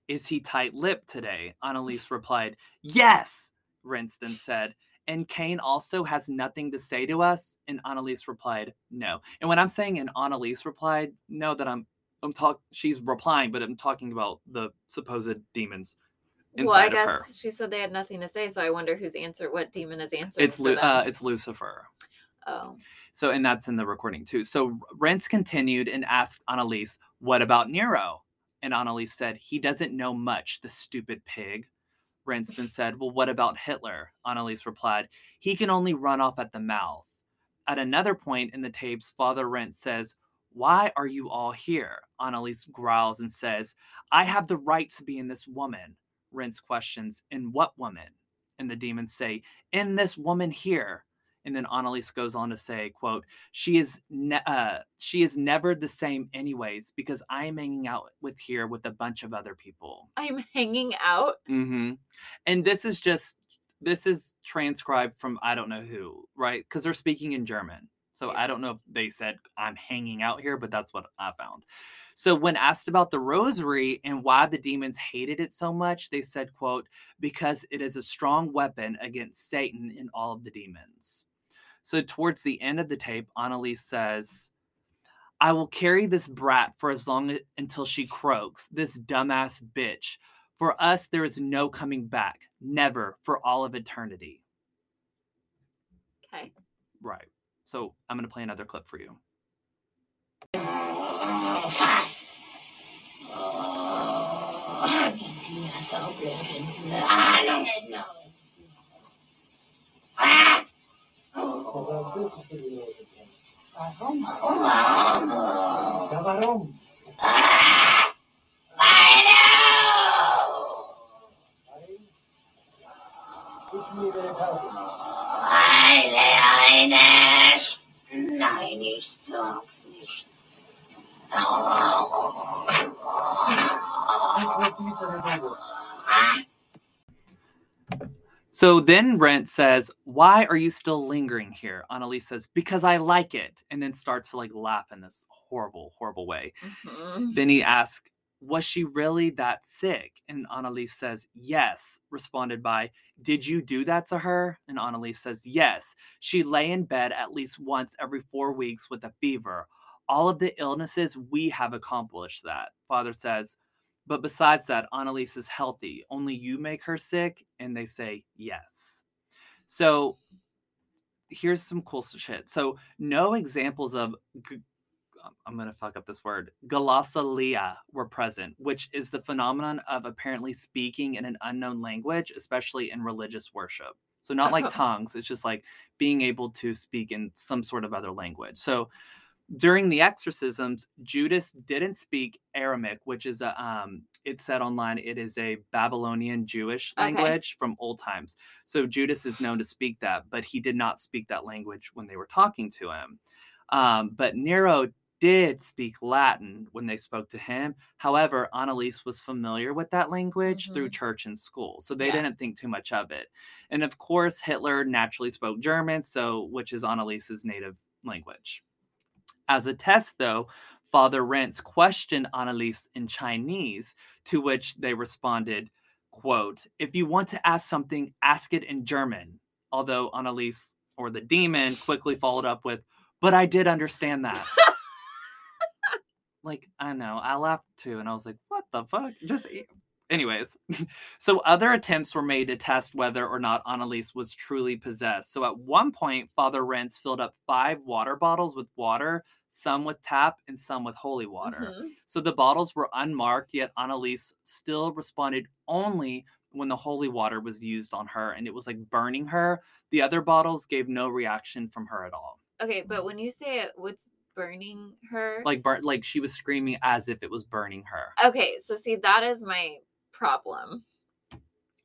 Speaker 1: Is he tight-lipped today? Anneliese replied, Yes, Renz then said. And Cain also has nothing to say to us? And Anneliese replied, No. And when I'm saying and Anneliese replied, no, that I'm I'm talk she's replying, but I'm talking about the supposed demons inside
Speaker 2: well, I guess she said they had nothing to say, so I wonder whose answer, what demon is answering.
Speaker 1: It's Lu- uh, it's Lucifer.
Speaker 2: oh,
Speaker 1: So, and that's in the recording too. So, Renz continued and asked Anneliese, What about Nero? And Anneliese said, He doesn't know much, the stupid pig. Renz then said, Well, what about Hitler? Anneliese replied, He can only run off at the mouth. At another point in the tapes, Father Renz says, Why are you all here? Anneliese growls and says, I have the right to be in this woman. Renz questions, In what woman? And the demons say, In this woman here. And then Anneliese goes on to say, "quote She is ne- uh, she is never the same, anyways, because I am hanging out with here with a bunch of other people."
Speaker 2: I'm hanging out.
Speaker 1: hmm And this is just this is transcribed from I don't know who, right? Because they're speaking in German, so
Speaker 2: Yeah.
Speaker 1: I don't know if they said I'm hanging out here, but that's what I found. So when asked about the rosary and why the demons hated it so much, they said, "quote Because it is a strong weapon against Satan and all of the demons." So towards the end of the tape, Anneliese says, I will carry this brat for as long a- until she croaks, this dumbass bitch. For us, there is no coming back, never for all of eternity.
Speaker 2: Okay.
Speaker 1: Right. So I'm going to play another clip for you.
Speaker 3: Nein, ich sag's nicht.
Speaker 4: Ich will diese Bewegung.
Speaker 1: So then Renz says, Why are you still lingering here? Anneliese says, Because I like it. And then starts to like laugh in this horrible, horrible way.
Speaker 2: Mhm.
Speaker 1: Then he asks, Was she really that sick? And Anneliese says, Yes. Responded by, Did you do that to her? And Anneliese says, Yes. She lay in bed at least once every four weeks with a fever. All of the illnesses, we have accomplished that. Father says, But besides that, Anneliese is healthy. Only you make her sick? And they say, Yes. So here's some cool shit. So no examples of g- I'm gonna fuck up this word glossolalia were present, which is the phenomenon of apparently speaking in an unknown language, especially in religious worship. So not like
Speaker 2: Oh.
Speaker 1: tongues, it's just like being able to speak in some sort of other language. So during the exorcisms, Judas didn't speak Aramaic, which is a um it said online it is a Babylonian Jewish
Speaker 2: Okay.
Speaker 1: language from old times. So Judas is known to speak that, but he did not speak that language when they were talking to him. Um, but Nero did speak Latin when they spoke to him. However, Anneliese was familiar with that language through mm-hmm. church and school, so they
Speaker 2: Yeah.
Speaker 1: didn't think too much of it. And of course, Hitler naturally spoke German, so which is Anneliese's native language. As a test, though, Father Renz questioned Anneliese in Chinese, to which they responded, quote, if you want to ask something, ask it in German. Although Anneliese or the demon quickly followed up with, but I did understand that. Like, I know, I laughed too, and I was like, what the fuck? Just e-" anyways. so other attempts were made to test whether or not Anneliese was truly possessed. So at one point, Father Renz filled up five water bottles with water, some with tap and some with holy water.
Speaker 2: Mhm.
Speaker 1: So the bottles were unmarked, yet Anneliese still responded only when the holy water was used on her and it was like burning her. The other bottles gave no reaction from her at all.
Speaker 2: Okay, but when you say it, what's burning her?
Speaker 1: Like burn like she was screaming as if it was burning her.
Speaker 2: okay, so see, that is my problem.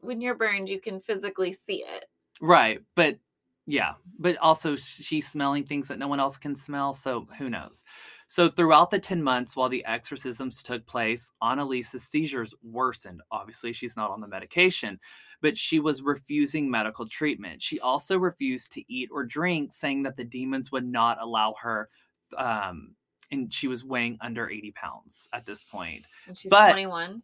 Speaker 2: When you're burned, you can physically see it.
Speaker 1: Right, but yeah, but also she's smelling things that no one else can smell, so who knows. So throughout the 10 months while the exorcisms took place, Anneliese's seizures worsened. Obviously, she's not on the medication, but she was refusing medical treatment. She also refused to eat or drink, saying that the demons would not allow her um and she was weighing under 80 pounds at this point.
Speaker 2: And she's
Speaker 1: But-
Speaker 2: 21.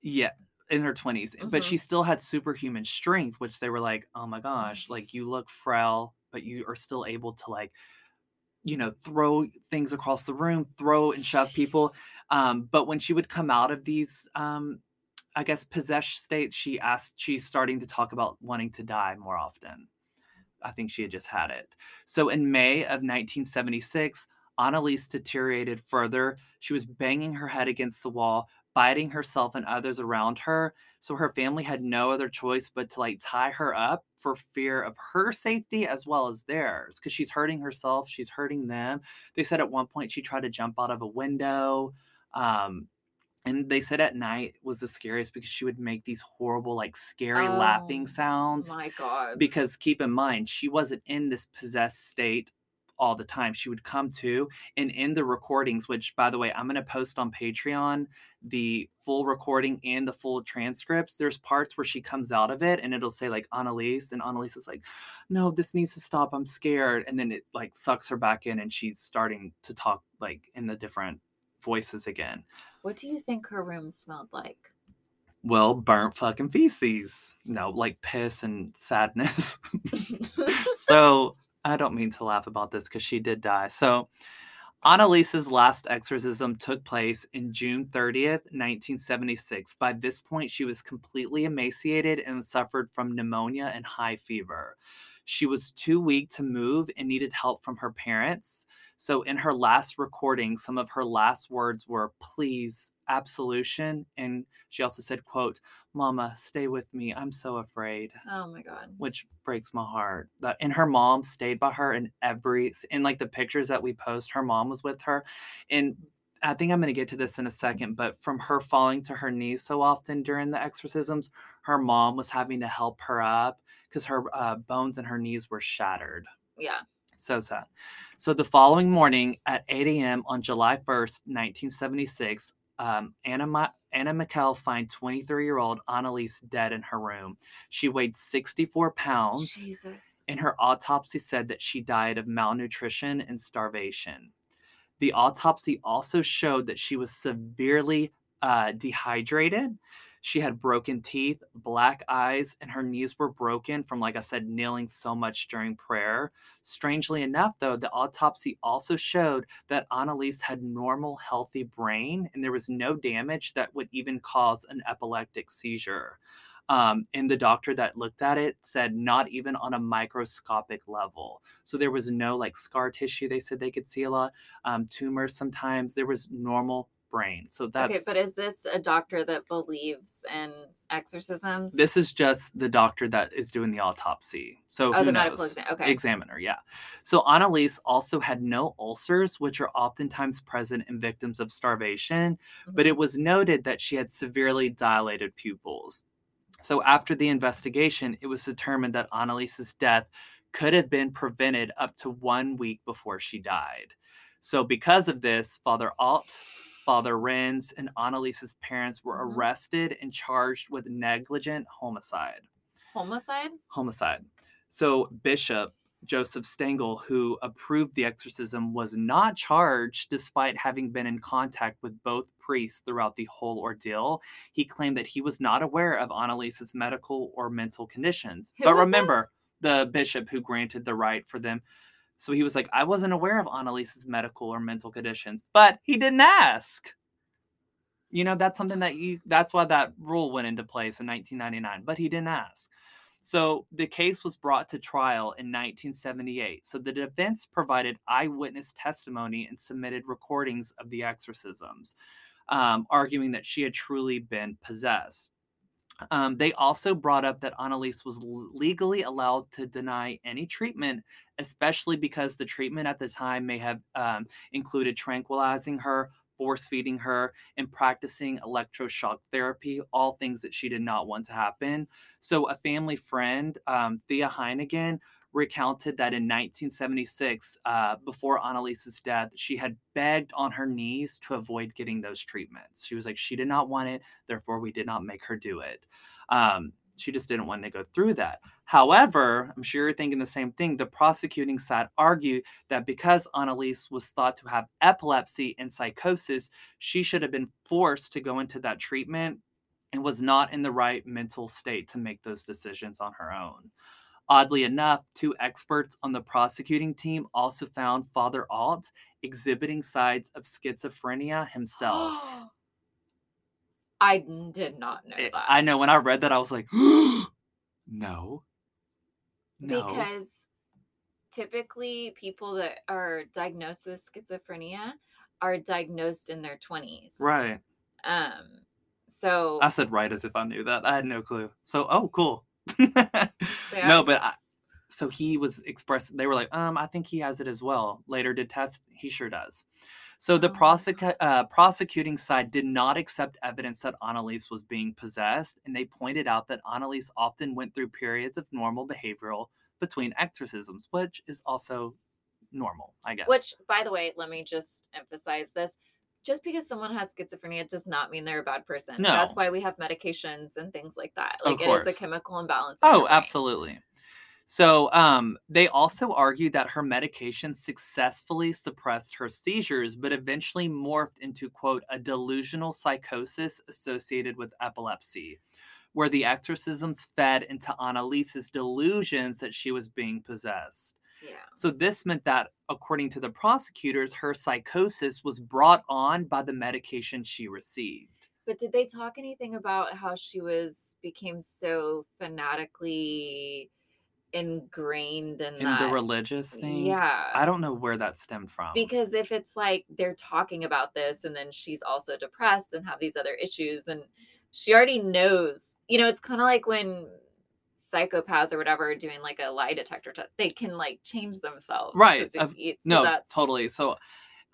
Speaker 1: Yeah, in her 20s. But
Speaker 2: Mhm.
Speaker 1: she still had superhuman strength, which they were like, oh my gosh, like you look frail, but you are still able to, like, you know, throw things across the room, throw and shove people. Um, but when she would come out of these, um, I guess, possessed states, she asked, she's starting to talk about wanting to die more often. I think she had just had it. So in May of 1976, Anneliese deteriorated further. She was banging her head against the wall, biting herself and others around her. So her family had no other choice but to like tie her up for fear of her safety as well as theirs because she's hurting herself, she's hurting them. They said at one point she tried to jump out of a window. Um, and they said at night was the scariest because she would make these horrible, like scary laughing
Speaker 2: Oh,
Speaker 1: sounds
Speaker 2: My God.
Speaker 1: because keep in mind she wasn't in this possessed state all the time. She would come to and in the recordings which by the way i'm going to post on patreon the full recording and the full transcripts. There's parts where she comes out of it and it'll say like anneliese and anneliese is like no this needs to stop. I'm scared and then it like sucks her back in and she's starting to talk like in the different voices again
Speaker 2: what do you think her room smelled like?
Speaker 1: well burnt fucking feces no like piss and sadness so I don't mean to laugh about this because she did die. So Anneliese's last exorcism took place in June 30th, 1976. By this point, she was completely emaciated and suffered from pneumonia and high fever. She was too weak to move and needed help from her parents. So, in her last recording, some of her last words were, please, absolution. And she also said, quote, Mama, stay with me. I'm so afraid
Speaker 2: oh my God.
Speaker 1: which breaks my heart. That and her mom stayed by her in every in like the pictures that we post, her mom was with her. And I think I'm going to get to this in a second, but from her falling to her knees so often during the exorcisms, her mom was having to help her up because her uh, bones and her knees were shattered.
Speaker 2: Yeah.
Speaker 1: So sad. So the following morning at 8 a.m. on July 1st, 1976, um, Anna, Ma- Anna Michel find 23-year-old Anneliese dead in her room. She weighed 64 pounds.
Speaker 2: Jesus.
Speaker 1: And her autopsy said that she died of malnutrition and starvation. The autopsy also showed that she was severely uh, dehydrated. She had broken teeth, black eyes, and her knees were broken from, like I said, kneeling so much during prayer. Strangely enough, though, the autopsy also showed that Anneliese had normal, healthy brain, and there was no damage that would even cause an epileptic seizure. Um, and the doctor that looked at it said not even on a microscopic level. So there was no like scar tissue. They said they could see a lot, um, tumors sometimes. There was normal brain. So that's
Speaker 2: okay, but is this a doctor that believes in exorcisms?
Speaker 1: this is just the doctor that is doing the autopsy. So
Speaker 2: oh,
Speaker 1: who
Speaker 2: the
Speaker 1: knows?
Speaker 2: medical exam. Okay.
Speaker 1: Examiner, yeah. So Anneliese also had no ulcers, which are oftentimes present in victims of starvation, but
Speaker 2: Mhm.
Speaker 1: it was noted that she had severely dilated pupils. So after the investigation, it was determined that Anneliese's death could have been prevented up to one week before she died. So because of this, Father Alt, Father Renz, and Anneliese's parents were
Speaker 2: Mhm.
Speaker 1: arrested and charged with negligent homicide
Speaker 2: Homicide?
Speaker 1: homicide. So Bishop Joseph Stangl, who approved the exorcism, was not charged despite having been in contact with both priests throughout the whole ordeal. He claimed that he was not aware of Anneliese's medical or mental conditions.
Speaker 2: Who
Speaker 1: but remember, the bishop who granted the right for them. So he was like, I wasn't aware of Anneliese's medical or mental conditions, but he didn't ask. You know, that's something that you, that's why that rule went into place in 1999, but he didn't ask. So the case was brought to trial in 1978. So the defense provided eyewitness testimony and submitted recordings of the exorcisms, um, arguing that she had truly been possessed. Um, they also brought up that Anneliese was legally allowed to deny any treatment, especially because the treatment at the time may have um, included tranquilizing her, force feeding her, and practicing electroshock therapy, all things that she did not want to happen. So, a family friend, um, Thea Heinigen, recounted that in 1976, uh, before Anneliese's death, she had begged on her knees to avoid getting those treatments. She was like, she did not want it, therefore, we did not make her do it. Um, she just didn't want to go through that. However, I'm sure you're thinking the same thing. The prosecuting side argued that because Anneliese was thought to have epilepsy and psychosis, she should have been forced to go into that treatment and was not in the right mental state to make those decisions on her own. Oddly enough, two experts on the prosecuting team also found Father Alt exhibiting signs of schizophrenia himself.
Speaker 2: I did not know
Speaker 1: I-
Speaker 2: that.
Speaker 1: I know when I read that, I was like, no. No.
Speaker 2: Because typically people that are diagnosed with schizophrenia are diagnosed in their 20s.
Speaker 1: right.
Speaker 2: Um so
Speaker 1: I said right as if I knew that. I had no clue. So, oh, cool.
Speaker 2: Yeah.
Speaker 1: No, but I, so he was expressed. They were like, um, I think he has it as well. Later did test. He sure does. So the
Speaker 2: Oh.
Speaker 1: prosecu- uh, prosecuting side did not accept evidence that Anneliese was being possessed, and they pointed out that Anneliese often went through periods of normal behavioral between exorcisms, which is also normal, I guess.
Speaker 2: which by the way, let me just emphasize this. Just because someone has schizophrenia does not mean they're a bad person.
Speaker 1: No.
Speaker 2: That's why we have medications and things like that. Like it is a chemical imbalance.
Speaker 1: Oh, absolutely. So, um, they also argued that her medication successfully suppressed her seizures, but eventually morphed into, quote, a delusional psychosis associated with epilepsy, where the exorcisms fed into Anneliese's delusions that she was being possessed.
Speaker 2: Yeah.
Speaker 1: So, this meant that, according to the prosecutors, her psychosis was brought on by the medication she received.
Speaker 2: But did they talk anything about how she was became so fanatically ingrained in,
Speaker 1: In
Speaker 2: that?
Speaker 1: the religious thing,
Speaker 2: Yeah.
Speaker 1: I don't know where that stemmed from.
Speaker 2: because if it's like they're talking about this and then she's also depressed and have these other issues and she already knows you know it's kind of like when psychopaths or whatever are doing like a lie detector test they can like change themselves to
Speaker 1: Right, of-
Speaker 2: defeat, so
Speaker 1: no,
Speaker 2: that's-
Speaker 1: totally. So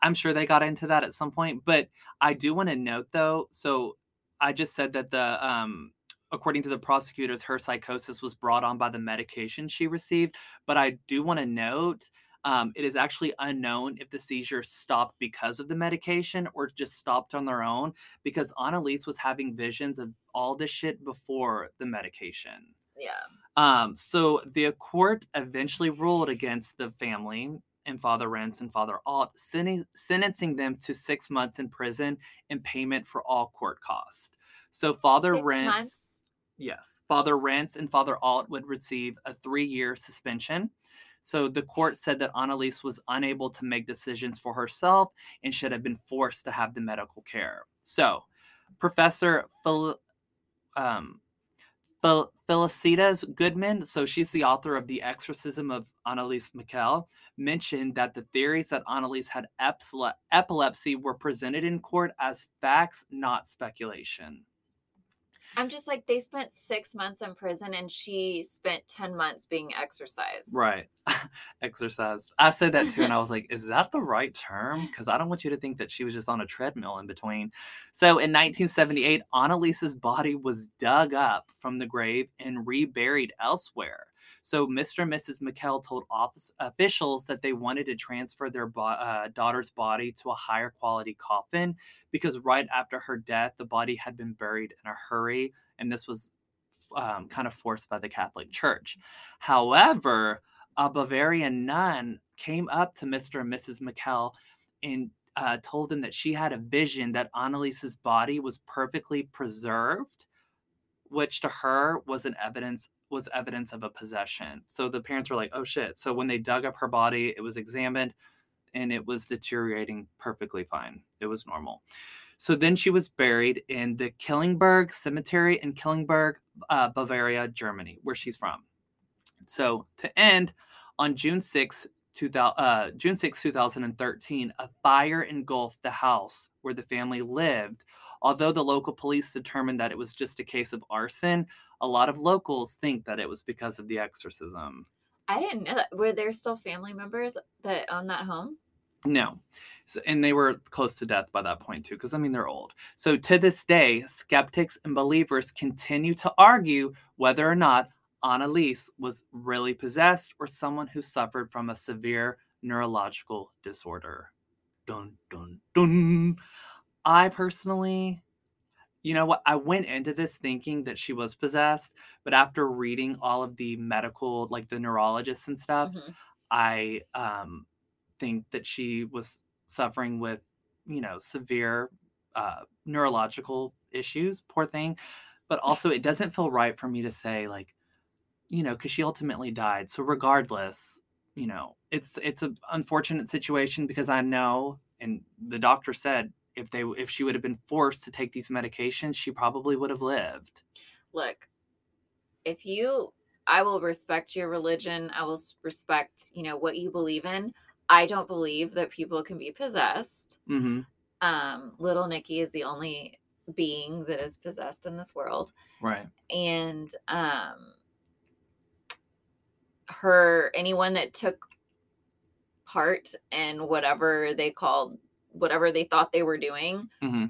Speaker 1: I'm sure they got into that at some point, but I do want to note though. So I just said that the um according to the prosecutors, her psychosis was brought on by the medication she received. But I do want to note um, it is actually unknown if the seizure stopped because of the medication or just stopped on their own because Anneliese was having visions of all this shit before the medication.
Speaker 2: yeah
Speaker 1: Um, so the court eventually ruled against the family and Father Renz and Father Alt, sen- sentencing them to six months in prison and payment for all court costs. So Father
Speaker 2: Six
Speaker 1: Renz,
Speaker 2: months?
Speaker 1: Yes, Father Renz and Father Alt would receive a three-year suspension. So the court said that Anneliese was unable to make decisions for herself and should have been forced to have the medical care. So Professor Phil, um, Fel- Felicitas Goodman, so she's the author of The Exorcism of Anneliese Michel, mentioned that the theories that Annalise had epilepsy were presented in court as facts, not speculation.
Speaker 2: I'm just like they spent six months in prison and she spent ten months being exercised.
Speaker 1: Right. Exercise. I said that too, and I was like, is that the right term? Because I don't want you to think that she was just on a treadmill in between. So in 1978, Anneliese's body was dug up from the grave and reburied elsewhere. So Mr. and Mrs. Michel told office officials that they wanted to transfer their bo- uh, daughter's body to a higher quality coffin because right after her death, the body had been buried in a hurry, and this was um, kind of forced by the Catholic Church. However, a Bavarian nun came up to Mr. and Mrs. Michel and uh, told them that she had a vision that Anneliese's body was perfectly preserved, which to her was an evidence was evidence of a possession. So the parents were like, "Oh shit!" So when they dug up her body, it was examined, and it was deteriorating perfectly fine. It was normal. So then she was buried in the Klingenberg Cemetery in Klingenberg, uh, Bavaria, Germany, where she's from. So to end, on June 6, 2000, uh, June 6, 2013, a fire engulfed the house where the family lived. Although the local police determined that it was just a case of arson, a lot of locals think that it was because of the exorcism.
Speaker 2: I didn't know that. Were there still family members that own that home?
Speaker 1: No. So, and they were close to death by that point too, because I mean they're old. So to this day, skeptics and believers continue to argue whether or not Anneliese was really possessed or someone who suffered from a severe neurological disorder. Dun dun dun. I personally, you know what, I went into this thinking that she was possessed, but after reading all of the medical, like the neurologists and stuff,
Speaker 2: Mhm.
Speaker 1: I um, think that she was suffering with, you know, severe uh, neurological issues. Poor thing. But also, it doesn't feel right for me to say like, you know, because she ultimately died. So regardless, you know, it's it's an unfortunate situation because I know, and the doctor said if they if she would have been forced to take these medications, she probably would have lived.
Speaker 2: Look, if you, I will respect your religion. I will respect, you know, what you believe in. I don't believe that people can be possessed.
Speaker 1: hmm
Speaker 2: Um, little Nikki is the only being that is possessed in this world.
Speaker 1: Right.
Speaker 2: and um her anyone that took part in whatever they called whatever they thought they were doing
Speaker 1: hmm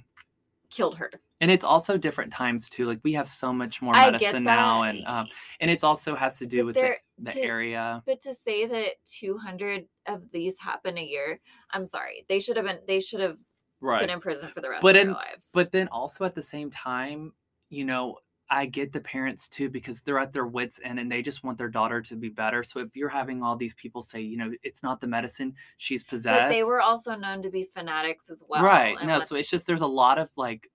Speaker 2: killed her.
Speaker 1: And it's also different times too. Like we have so much more medicine now and um and it's also has to do
Speaker 2: But
Speaker 1: with the, the
Speaker 2: to-
Speaker 1: area.
Speaker 2: but to say that 200 of these happen a year i'm sorry. They should have been they should have
Speaker 1: right.
Speaker 2: been in prison for the rest
Speaker 1: But
Speaker 2: of
Speaker 1: in-
Speaker 2: their lives.
Speaker 1: but then also at the same time you know i get the parents too because they're at their wits end and they just want their daughter to be better. So if you're having all these people say you know it's not the medicine she's possessed
Speaker 2: but they were also known to be fanatics as well
Speaker 1: right. no so it's just there's a lot of like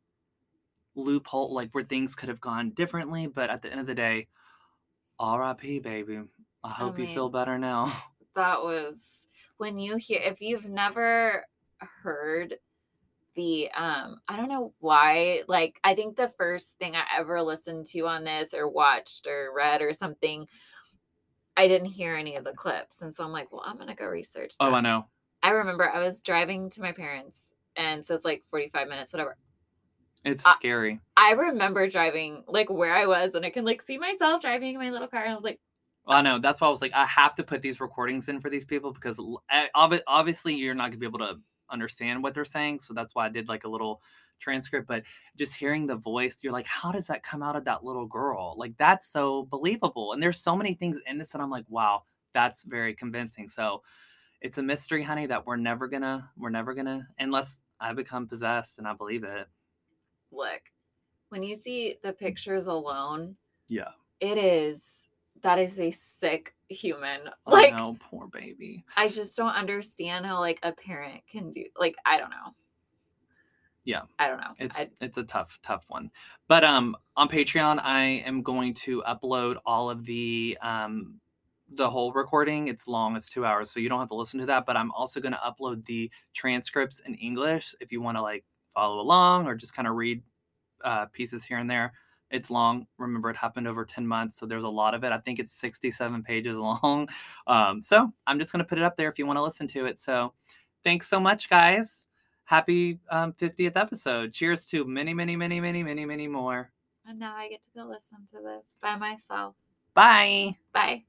Speaker 1: loophole like where things could have gone differently but at the end of the day rip baby. I hope you feel better now.
Speaker 2: That was when you hear if you've never heard the um i don't know why like i think the first thing i ever listened to on this or watched or read or something i didn't hear any of the clips. And so i'm like well i'm gonna go research
Speaker 1: oh i know.
Speaker 2: I remember i was driving to my parents and so it's like 45 minutes whatever.
Speaker 1: It's
Speaker 2: I-
Speaker 1: scary.
Speaker 2: I remember driving like where i was and i can like see myself driving in my little car and i was like
Speaker 1: I know. That's why I was like, I have to put these recordings in for these people because eh, obvi- obviously you're not gonna be able to understand what they're saying. So that's why I did like a little transcript. But just hearing the voice, you're like, how does that come out of that little girl? Like that's so believable. And there's so many things in this that I'm like, wow, that's very convincing. So it's a mystery, honey, that we're never gonna, we're never gonna, unless I become possessed and I believe it.
Speaker 2: look when you see the pictures alone
Speaker 1: Yeah.
Speaker 2: it is that is a sick human
Speaker 1: I
Speaker 2: like
Speaker 1: know, poor baby.
Speaker 2: i just don't understand how like a parent can do like i don't know
Speaker 1: Yeah.
Speaker 2: I don't know.
Speaker 1: It's
Speaker 2: I,
Speaker 1: it's a tough tough one. But um on Patreon I am going to upload all of the um the whole recording. It's long, it's 2 hours, so you don't have to listen to that, but I'm also going to upload the transcripts in English if you want to like follow along or just kind of read uh pieces here and there. It's long. Remember it happened over 10 months, so there's a lot of it. I think it's 67 pages long. Um so I'm just going to put it up there if you want to listen to it. So thanks so much guys happy um, 50th episode. Cheers to many, many, many, many, many, many more.
Speaker 2: and now I get to go listen to this by myself.
Speaker 1: Bye.
Speaker 2: Bye.